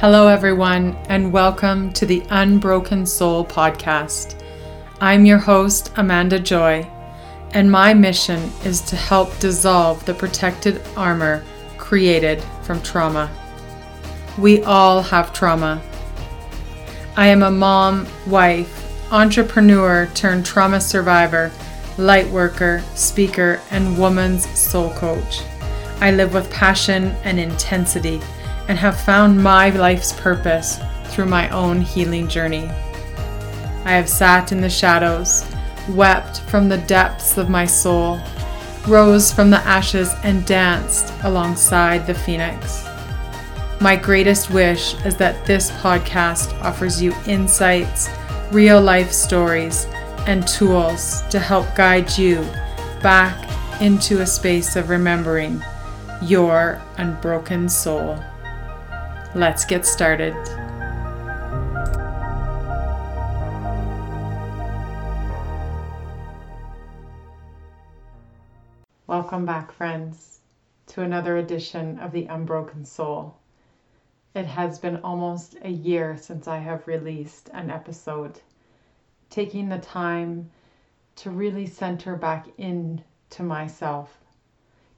Hello, everyone, and welcome to the Unbroken Soul podcast. I'm your host, Amanda Joy, and my mission is to help dissolve the protected armor created from trauma. We all have trauma. I am a mom, wife, entrepreneur turned trauma survivor, light worker, speaker, and woman's soul coach. I live with passion and intensity and have found my life's purpose through my own healing journey. I have sat in the shadows, wept from the depths of my soul, rose from the ashes, and danced alongside the phoenix. My greatest wish is that this podcast offers you insights, real life stories, and tools to help guide you back into a space of remembering your unbroken soul. Let's get started. Welcome back, friends, to another edition of The Unbroken Soul. It has been almost a year since I have released an episode, taking the time to really center back into myself,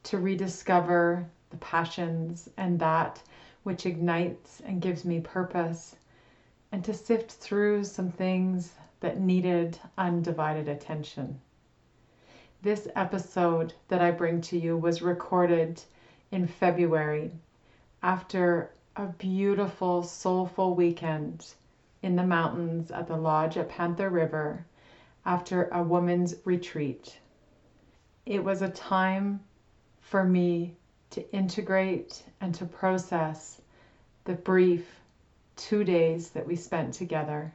to rediscover the passions and that which ignites and gives me purpose, and to sift through some things that needed undivided attention. This episode that I bring to you was recorded in February after a beautiful, soulful weekend in the mountains at the lodge at Panther River after a woman's retreat. It was a time for me to integrate and to process the brief two days that we spent together.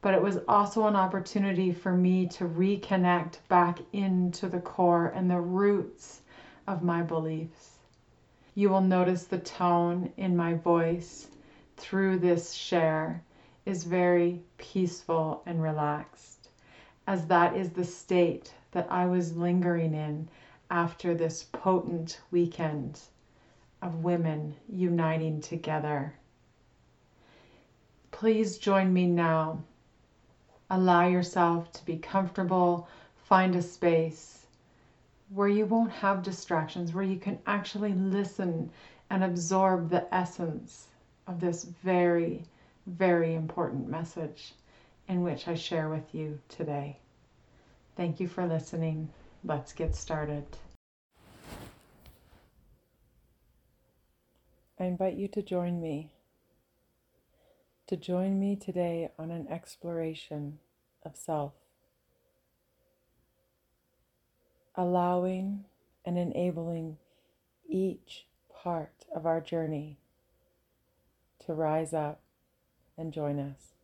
But it was also an opportunity for me to reconnect back into the core and the roots of my beliefs. You will notice the tone in my voice through this share is very peaceful and relaxed, as that is the state that I was lingering in after this potent weekend of women uniting together. Please join me now. Allow yourself to be comfortable, find a space where you won't have distractions, where you can actually listen and absorb the essence of this very, very important message in which I share with you today. Thank you for listening. Let's get started. I invite you to join me. To join me today on an exploration of self. Allowing and enabling each part of our journey to rise up and join us.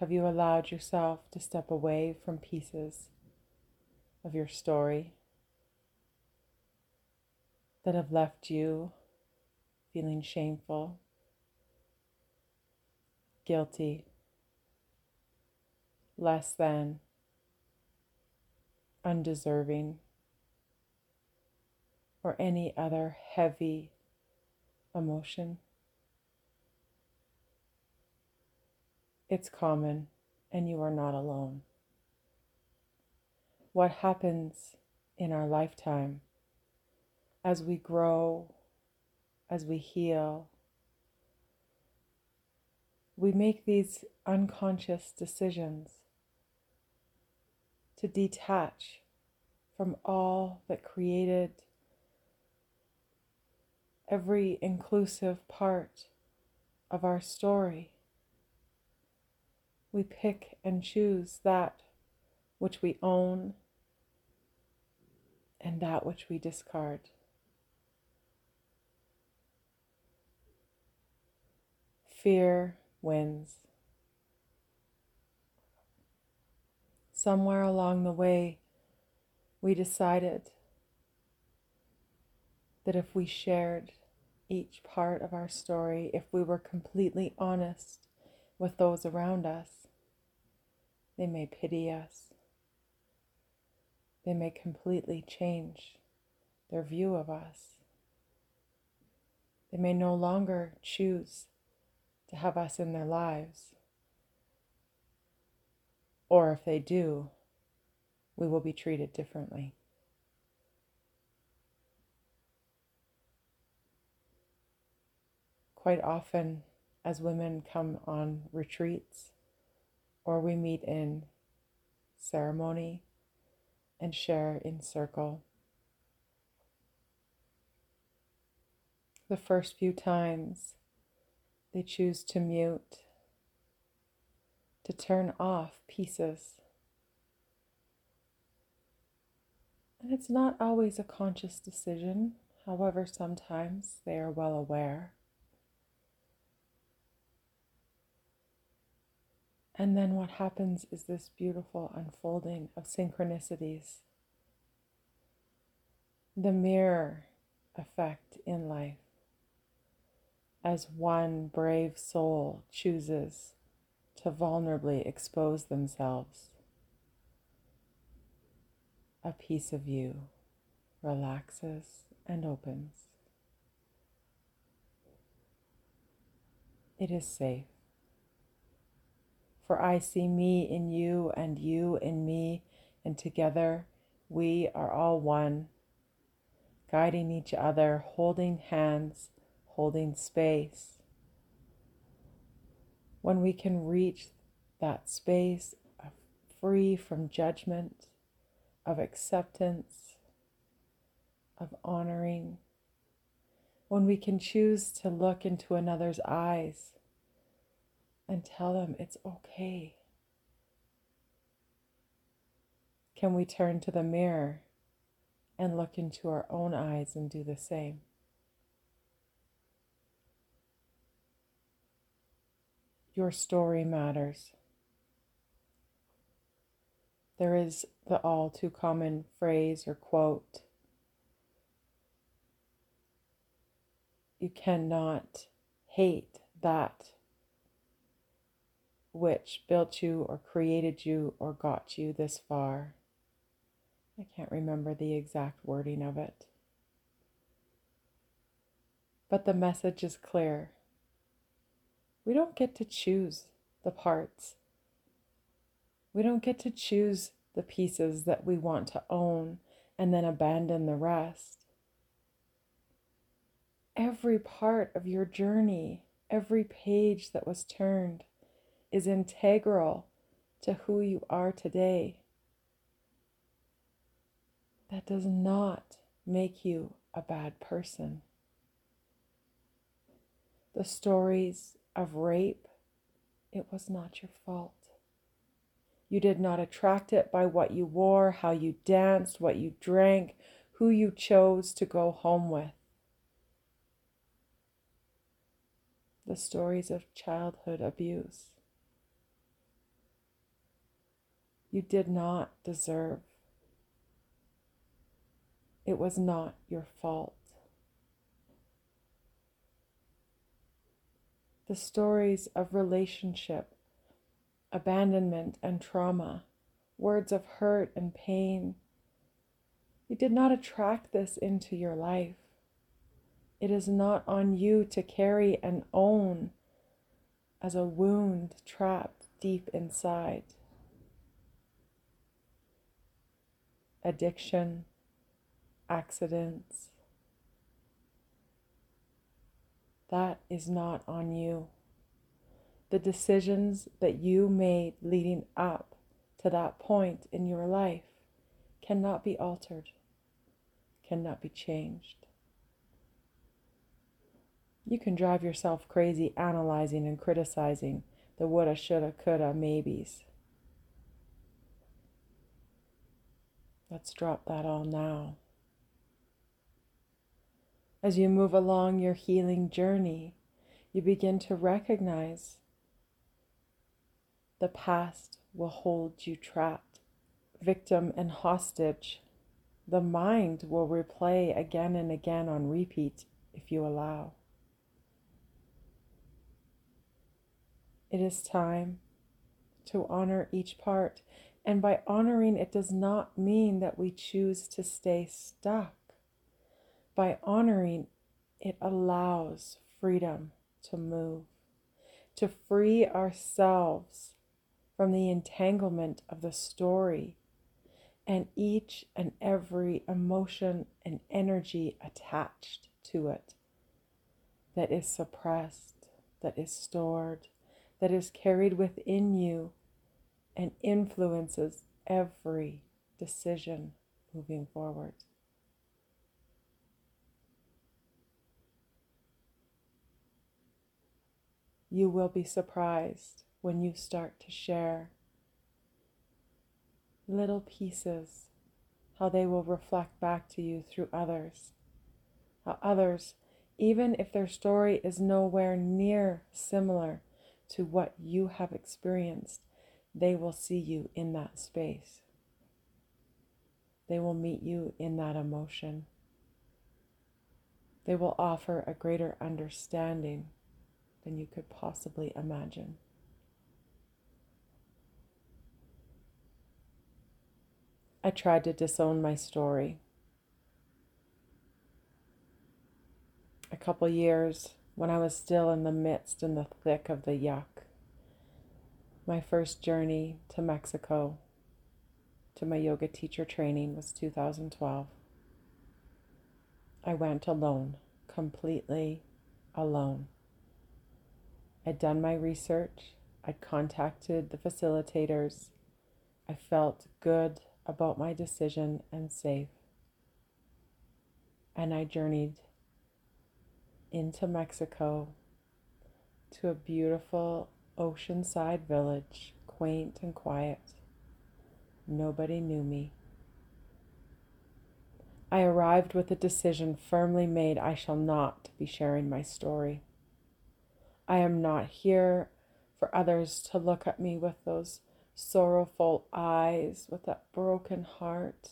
Have you allowed yourself to step away from pieces of your story that have left you feeling shameful, guilty, less than, undeserving, or any other heavy emotion? It's common, and you are not alone. What happens in our lifetime as we grow, as we heal, we make these unconscious decisions to detach from all that created every inclusive part of our story we pick and choose that which we own and that which we discard. Fear wins. Somewhere along the way, we decided that if we shared each part of our story, if we were completely honest with those around us, they may pity us. They may completely change their view of us. They may no longer choose have us in their lives. Or if they do, we will be treated differently. Quite often, as women come on retreats or we meet in ceremony and share in circle, the first few times they choose to mute, to turn off pieces. And it's not always a conscious decision, however, sometimes they are well aware. And then what happens is this beautiful unfolding of synchronicities, the mirror effect in life as one brave soul chooses to vulnerably expose themselves. A piece of you relaxes and opens. It is safe. For I see me in you and you in me, and together we are all one, guiding each other, holding hands holding space. When we can reach that space of free from judgment, of acceptance, of honoring, when we can choose to look into another's eyes and tell them it's okay. Can we turn to the mirror and look into our own eyes and do the same? Your story matters. There is the all too common phrase or quote You cannot hate that which built you or created you or got you this far. I can't remember the exact wording of it. But the message is clear. We don't get to choose the parts. We don't get to choose the pieces that we want to own and then abandon the rest. Every part of your journey, every page that was turned, is integral to who you are today. That does not make you a bad person. The stories of rape, it was not your fault. You did not attract it by what you wore, how you danced, what you drank, who you chose to go home with. The stories of childhood abuse. You did not deserve. It was not your fault. The stories of relationship, abandonment, and trauma, words of hurt and pain. You did not attract this into your life. It is not on you to carry and own as a wound trapped deep inside. Addiction, accidents, That is not on you. The decisions that you made leading up to that point in your life cannot be altered, cannot be changed. You can drive yourself crazy analyzing and criticizing the woulda, shoulda, coulda, maybes. Let's drop that all now as you move along your healing journey, you begin to recognize the past will hold you trapped, victim and hostage. The mind will replay again and again on repeat if you allow. It is time to honor each part. And by honoring, it does not mean that we choose to stay stuck. By honoring, it allows freedom to move, to free ourselves from the entanglement of the story and each and every emotion and energy attached to it that is suppressed, that is stored, that is carried within you and influences every decision moving forward. You will be surprised when you start to share little pieces, how they will reflect back to you through others. How others, even if their story is nowhere near similar to what you have experienced, they will see you in that space. They will meet you in that emotion. They will offer a greater understanding than you could possibly imagine. I tried to disown my story. A couple years when I was still in the midst and the thick of the yuck. My first journey to Mexico to my yoga teacher training was 2012. I went alone, completely alone. I'd done my research, I'd contacted the facilitators. I felt good about my decision and safe. And I journeyed into Mexico to a beautiful oceanside village, quaint and quiet. Nobody knew me. I arrived with a decision firmly made I shall not be sharing my story. I am not here for others to look at me with those sorrowful eyes, with that broken heart,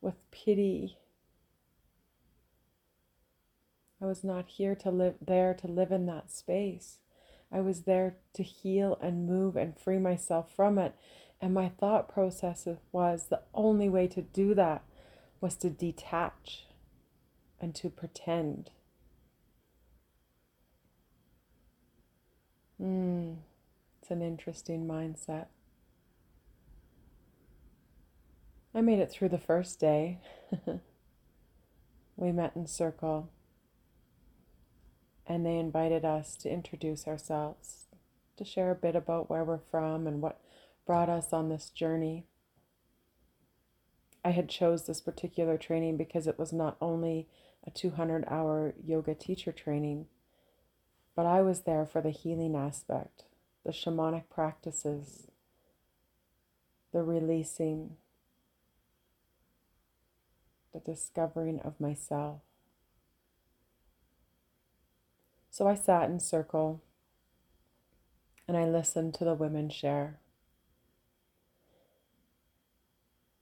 with pity. I was not here to live there to live in that space. I was there to heal and move and free myself from it. And my thought process was the only way to do that was to detach and to pretend. Hmm, it's an interesting mindset. I made it through the first day. we met in circle, and they invited us to introduce ourselves, to share a bit about where we're from and what brought us on this journey. I had chose this particular training because it was not only a 200 hour yoga teacher training, but I was there for the healing aspect, the shamanic practices, the releasing, the discovering of myself. So I sat in circle and I listened to the women share.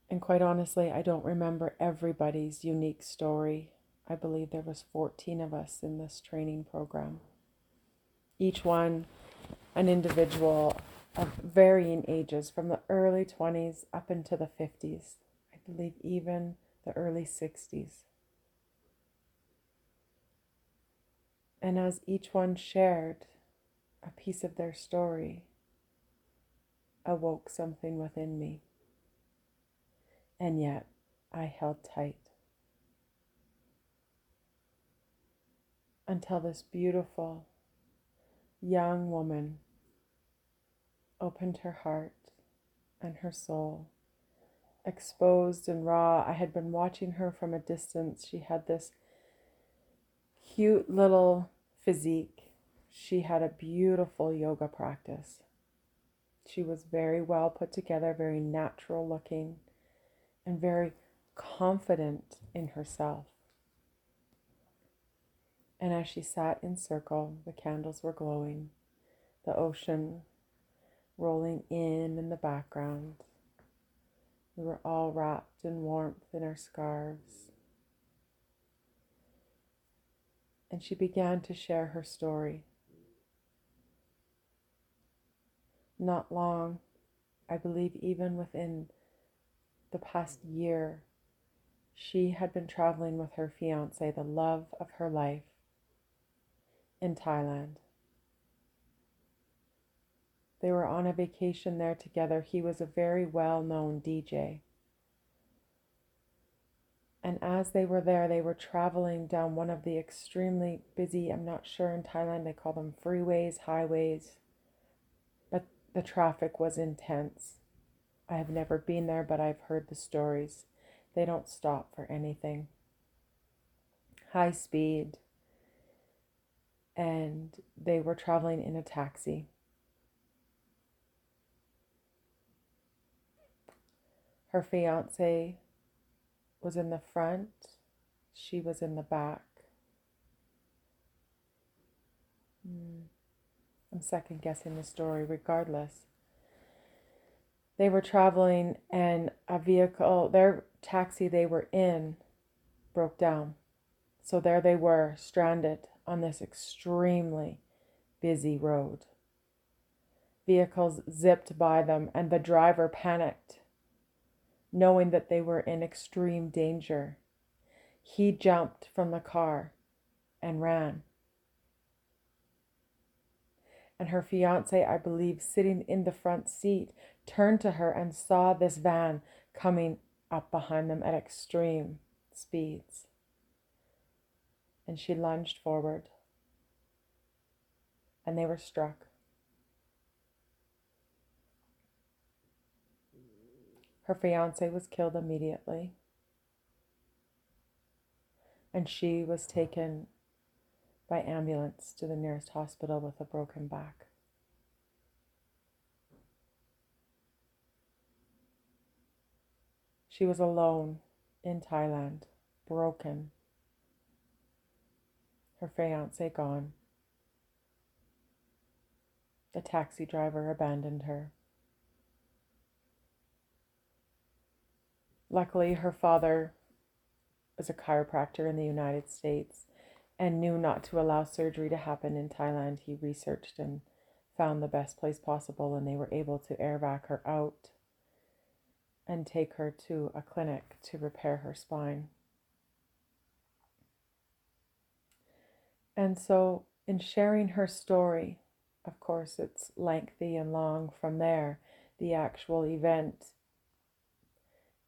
And quite honestly, I don't remember everybody's unique story. I believe there was 14 of us in this training program. Each one an individual of varying ages from the early 20s up into the 50s. I believe even the early 60s. And as each one shared a piece of their story, awoke something within me. And yet I held tight until this beautiful young woman opened her heart and her soul exposed and raw. I had been watching her from a distance. She had this cute little physique. She had a beautiful yoga practice. She was very well put together, very natural looking, and very confident in herself. And as she sat in circle, the candles were glowing, the ocean rolling in in the background we were all wrapped in warmth in our scarves. And she began to share her story. Not long, I believe, even within the past year, she had been traveling with her fiance, the love of her life, in Thailand. They were on a vacation there together. He was a very well known DJ. And as they were there, they were traveling down one of the extremely busy, I'm not sure in Thailand, they call them freeways, highways, but the traffic was intense. I have never been there, but I've heard the stories. They don't stop for anything. High speed. And they were traveling in a taxi. Her fiance was in the front, she was in the back. Hmm. I'm second guessing the story regardless. They were traveling and a vehicle, their taxi they were in, broke down. So there they were, stranded on this extremely busy road. Vehicles zipped by them, and the driver panicked knowing that they were in extreme danger. He jumped from the car and ran. And her fiance, I believe, sitting in the front seat, turned to her and saw this van coming up behind them at extreme speeds. And she lunged forward, and they were struck. Her fiance was killed immediately, and she was taken by ambulance to the nearest hospital with a broken back. She was alone in Thailand, broken. Her fiance gone. The taxi driver abandoned her. Luckily, her father was a chiropractor in the United States and knew not to allow surgery to happen in Thailand. He researched and found the best place possible, and they were able to airvac her out and take her to a clinic to repair her spine. And so, in sharing her story, of course, it's lengthy and long from there. The actual event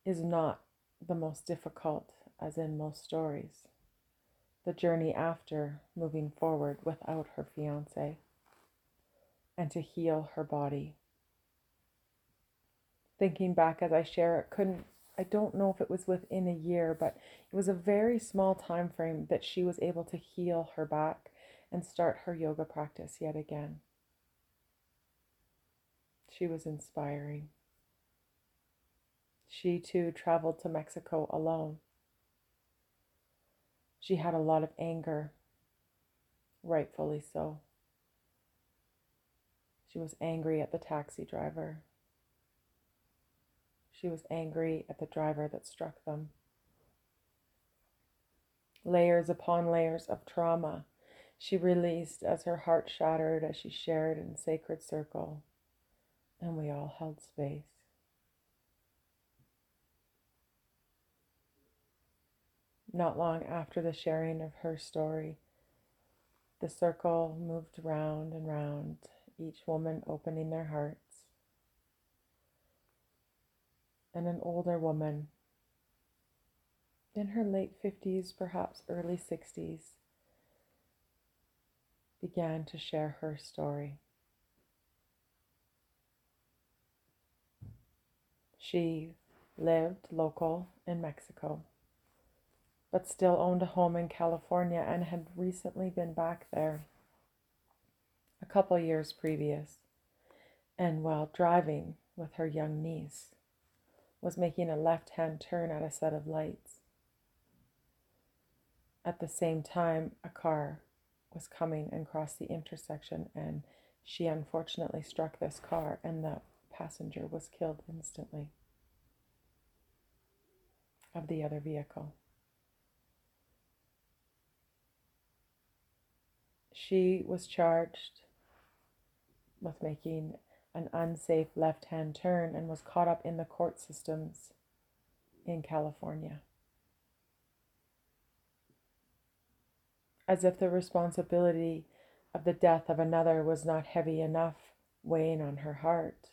is not the most difficult, as in most stories. The journey after moving forward without her fiance and to heal her body. Thinking back as I share it, couldn't I don't know if it was within a year, but it was a very small time frame that she was able to heal her back and start her yoga practice yet again. She was inspiring. She too traveled to Mexico alone. She had a lot of anger, rightfully so. She was angry at the taxi driver. She was angry at the driver that struck them. Layers upon layers of trauma she released as her heart shattered as she shared in sacred circle, and we all held space. Not long after the sharing of her story, the circle moved round and round, each woman opening their hearts. And an older woman, in her late 50s, perhaps early 60s, began to share her story. She lived local in Mexico but still owned a home in California and had recently been back there a couple years previous. And while driving with her young niece, was making a left hand turn at a set of lights. At the same time, a car was coming and crossed the intersection, and she unfortunately struck this car, and the passenger was killed instantly of the other vehicle. She was charged with making an unsafe left hand turn and was caught up in the court systems in California. As if the responsibility of the death of another was not heavy enough weighing on her heart,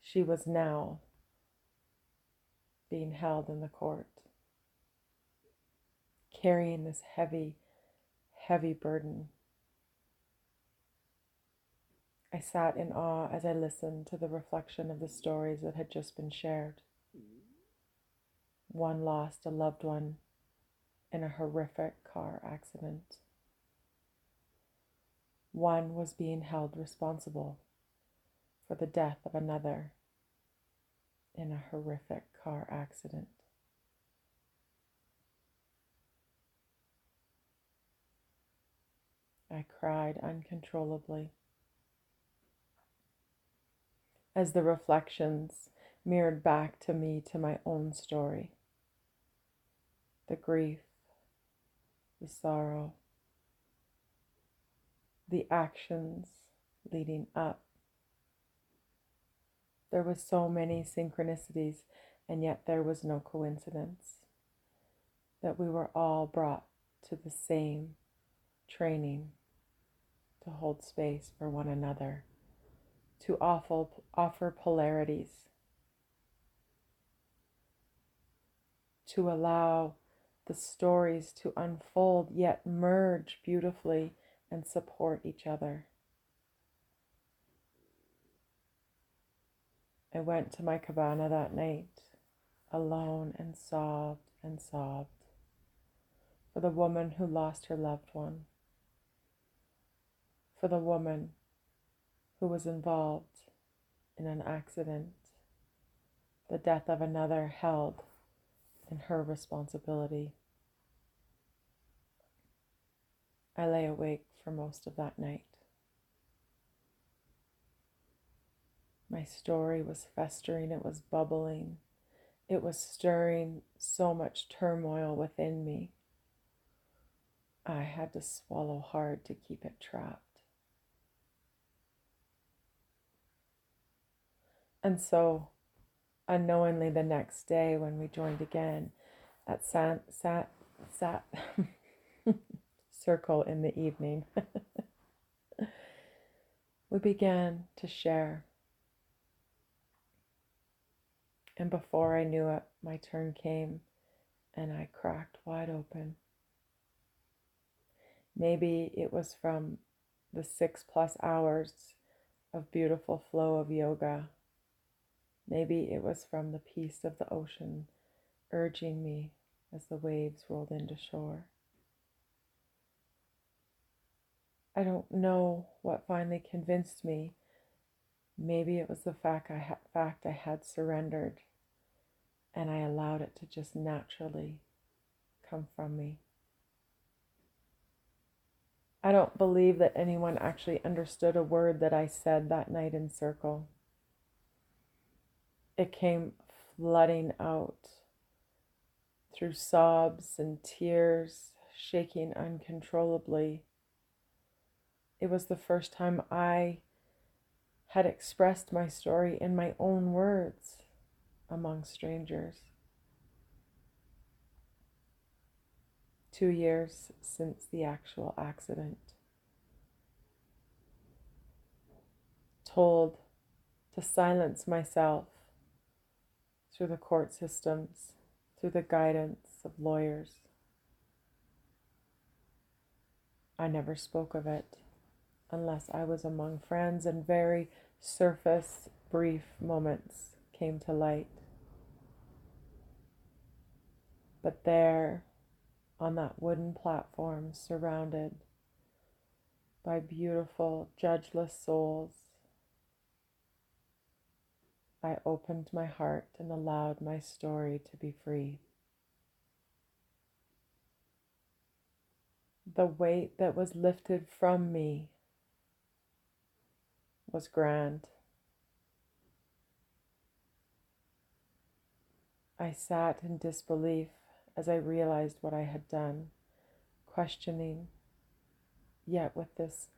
she was now being held in the court, carrying this heavy, heavy burden. I sat in awe as I listened to the reflection of the stories that had just been shared. Mm-hmm. One lost a loved one in a horrific car accident. One was being held responsible for the death of another in a horrific car accident. I cried uncontrollably as the reflections mirrored back to me to my own story. The grief, the sorrow, the actions leading up. There was so many synchronicities, and yet there was no coincidence that we were all brought to the same training to hold space for one another, to offer, offer polarities, to allow the stories to unfold yet merge beautifully and support each other. I went to my cabana that night alone and sobbed and sobbed for the woman who lost her loved one, for the woman who was involved in an accident, the death of another held in her responsibility. I lay awake for most of that night. My story was festering, it was bubbling, it was stirring so much turmoil within me. I had to swallow hard to keep it trapped. And so, unknowingly, the next day when we joined again at Sat, Sat, Sat, circle in the evening, we began to share. And before I knew it, my turn came and I cracked wide open. Maybe it was from the six plus hours of beautiful flow of yoga. Maybe it was from the peace of the ocean urging me as the waves rolled into shore. I don't know what finally convinced me. Maybe it was the fact I, ha- fact I had surrendered and I allowed it to just naturally come from me. I don't believe that anyone actually understood a word that I said that night in circle. It came flooding out through sobs and tears, shaking uncontrollably it was the first time I had expressed my story in my own words among strangers. Two years since the actual accident. Told to silence myself through the court systems, through the guidance of lawyers. I never spoke of it unless I was among friends, and very surface, brief moments came to light. But there, on that wooden platform, surrounded by beautiful, judgeless souls, I opened my heart and allowed my story to be free. The weight that was lifted from me was grand. I sat in disbelief as I realized what I had done, questioning, yet with this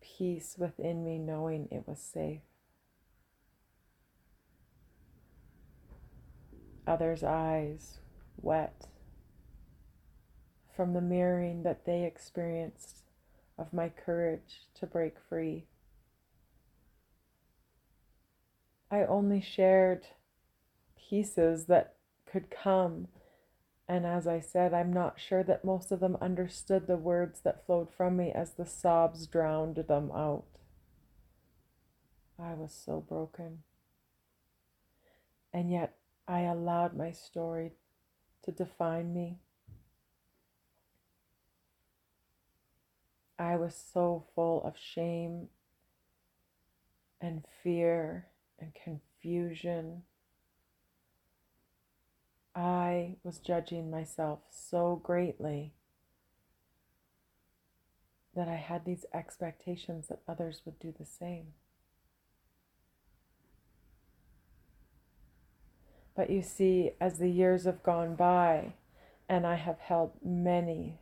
peace within me, knowing it was safe. Others' eyes, wet, from the mirroring that they experienced of my courage to break free. I only shared pieces that could come. And as I said, I'm not sure that most of them understood the words that flowed from me as the sobs drowned them out. I was so broken. And yet I allowed my story to define me. I was so full of shame and fear and confusion. I was judging myself so greatly that I had these expectations that others would do the same. But you see, as the years have gone by, and I have held many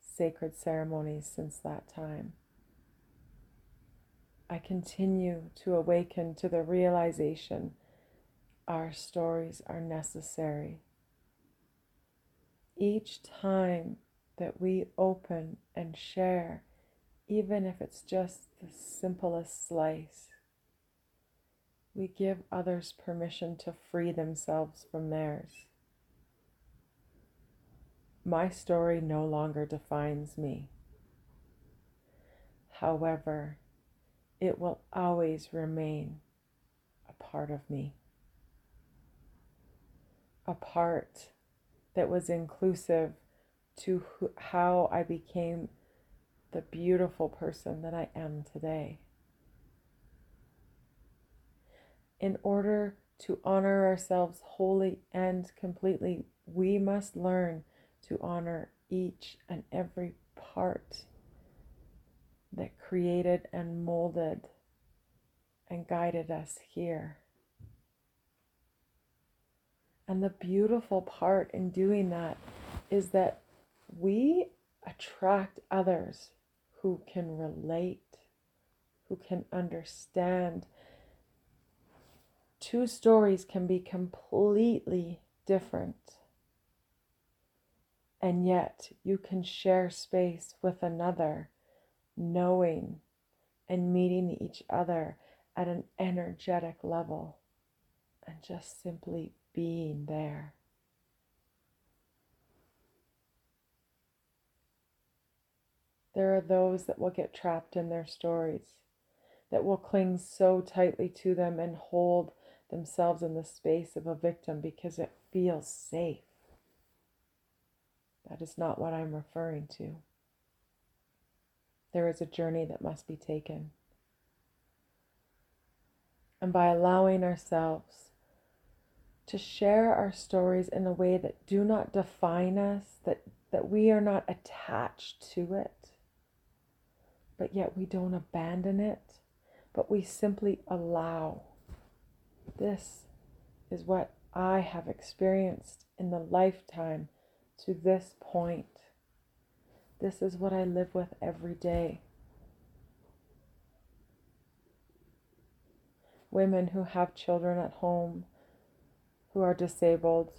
sacred ceremonies since that time, I continue to awaken to the realization our stories are necessary. Each time that we open and share, even if it's just the simplest slice, we give others permission to free themselves from theirs. My story no longer defines me. However, it will always remain a part of me. A part that was inclusive to how I became the beautiful person that I am today. In order to honor ourselves wholly and completely, we must learn to honor each and every part that created and molded and guided us here. And the beautiful part in doing that is that we attract others who can relate, who can understand two stories can be completely different. And yet you can share space with another, knowing and meeting each other at an energetic level and just simply being there. There are those that will get trapped in their stories, that will cling so tightly to them and hold themselves in the space of a victim because it feels safe. That is not what I'm referring to. There is a journey that must be taken. And by allowing ourselves to share our stories in a way that do not define us, that, that we are not attached to it, but yet we don't abandon it, but we simply allow this is what I have experienced in the lifetime to this point. This is what I live with every day. Women who have children at home, who are disabled,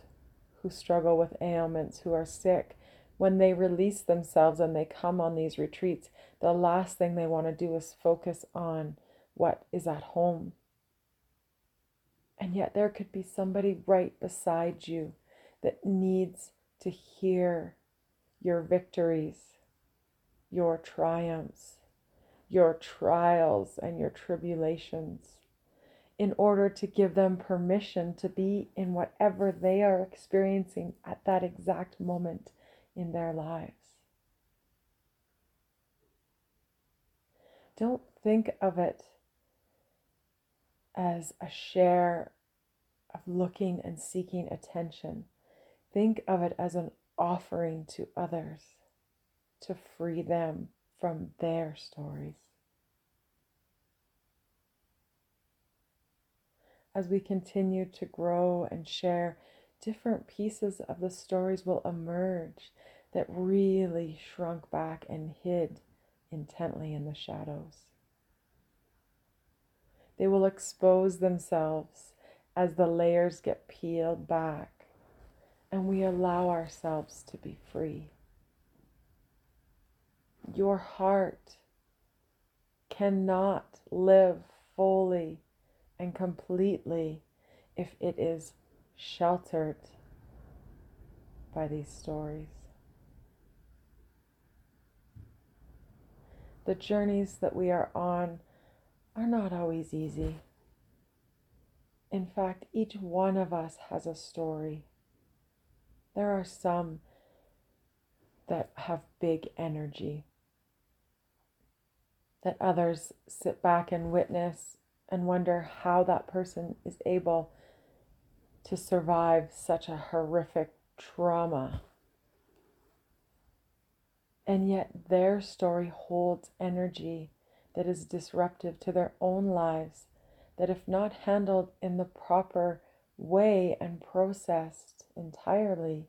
who struggle with ailments, who are sick, when they release themselves and they come on these retreats, the last thing they want to do is focus on what is at home and yet, there could be somebody right beside you that needs to hear your victories, your triumphs, your trials, and your tribulations in order to give them permission to be in whatever they are experiencing at that exact moment in their lives. Don't think of it as a share of looking and seeking attention. Think of it as an offering to others to free them from their stories. As we continue to grow and share, different pieces of the stories will emerge that really shrunk back and hid intently in the shadows. They will expose themselves as the layers get peeled back and we allow ourselves to be free. your heart cannot live fully and completely if it is sheltered by these stories. The journeys that we are on are not always easy. In fact, each one of us has a story. There are some that have big energy, that others sit back and witness and wonder how that person is able to survive such a horrific trauma. And yet, their story holds energy that is disruptive to their own lives, that, if not handled in the proper way and processed entirely,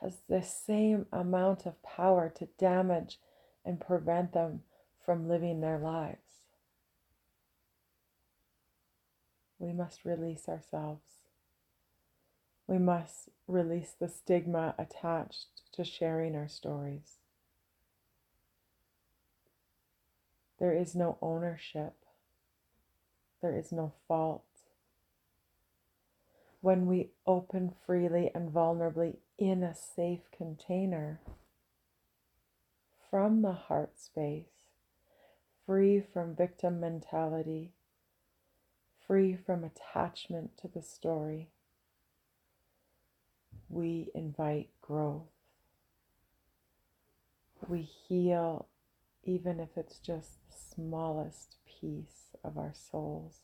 has the same amount of power to damage and prevent them from living their lives. We must release ourselves. We must release the stigma attached to sharing our stories. There is no ownership. There is no fault. When we open freely and vulnerably in a safe container from the heart space, free from victim mentality, free from attachment to the story, we invite growth. We heal even if it's just smallest piece of our souls.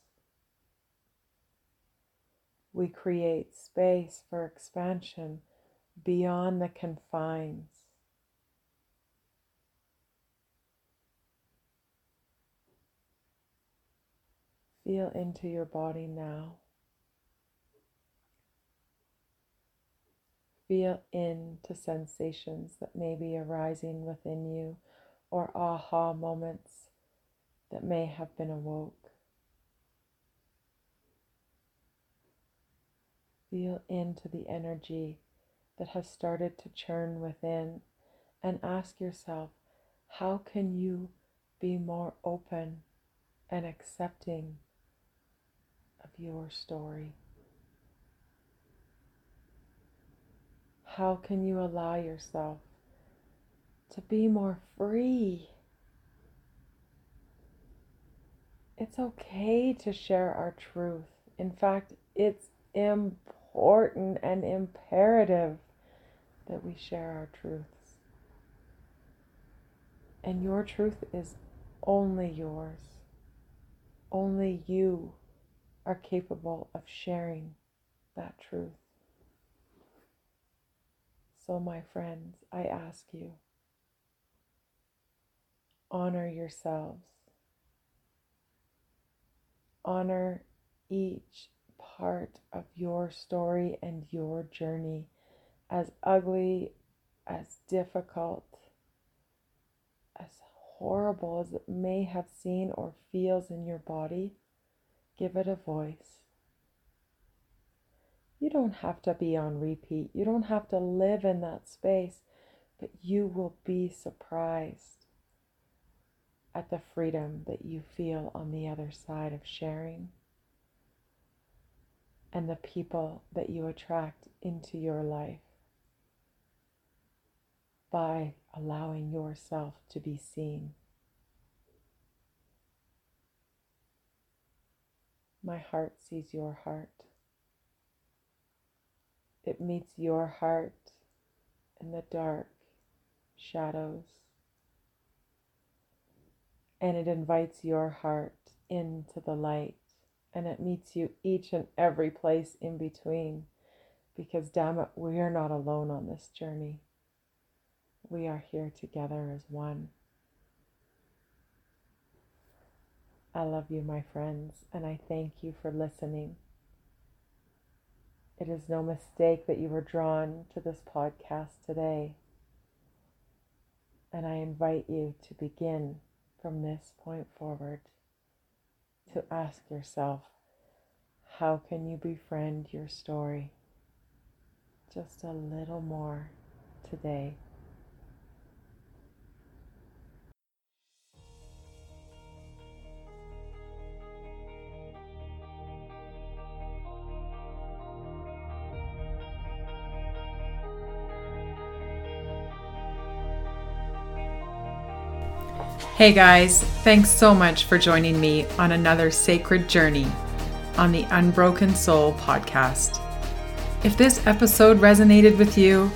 We create space for expansion beyond the confines. Feel into your body now. Feel into sensations that may be arising within you or aha moments that may have been awoke. Feel into the energy that has started to churn within and ask yourself, how can you be more open and accepting of your story? How can you allow yourself to be more free? It's okay to share our truth. In fact, it's important and imperative that we share our truths. And your truth is only yours. Only you are capable of sharing that truth. So, my friends, I ask you honor yourselves, honor each part of your story and your journey as ugly, as difficult, as horrible as it may have seen or feels in your body, give it a voice. You don't have to be on repeat. You don't have to live in that space, but you will be surprised at the freedom that you feel on the other side of sharing and the people that you attract into your life by allowing yourself to be seen. My heart sees your heart. It meets your heart in the dark shadows. And it invites your heart into the light. And it meets you each and every place in between. Because, damn it, we are not alone on this journey. We are here together as one. I love you, my friends, and I thank you for listening. It is no mistake that you were drawn to this podcast today. And I invite you to begin from this point forward to ask yourself how can you befriend your story just a little more today? Hey guys, thanks so much for joining me on another sacred journey on the Unbroken Soul podcast. If this episode resonated with you,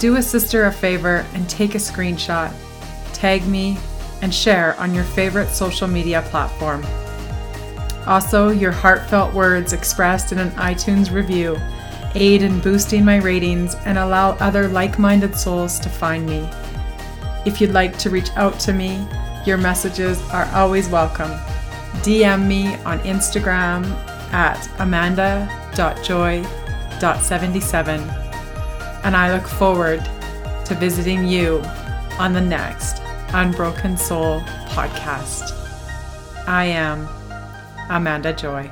do a sister a favor and take a screenshot, tag me, and share on your favorite social media platform. Also, your heartfelt words expressed in an iTunes review aid in boosting my ratings and allow other like minded souls to find me. If you'd like to reach out to me, your messages are always welcome. DM me on Instagram at amanda.joy.77, and I look forward to visiting you on the next Unbroken Soul podcast. I am Amanda Joy.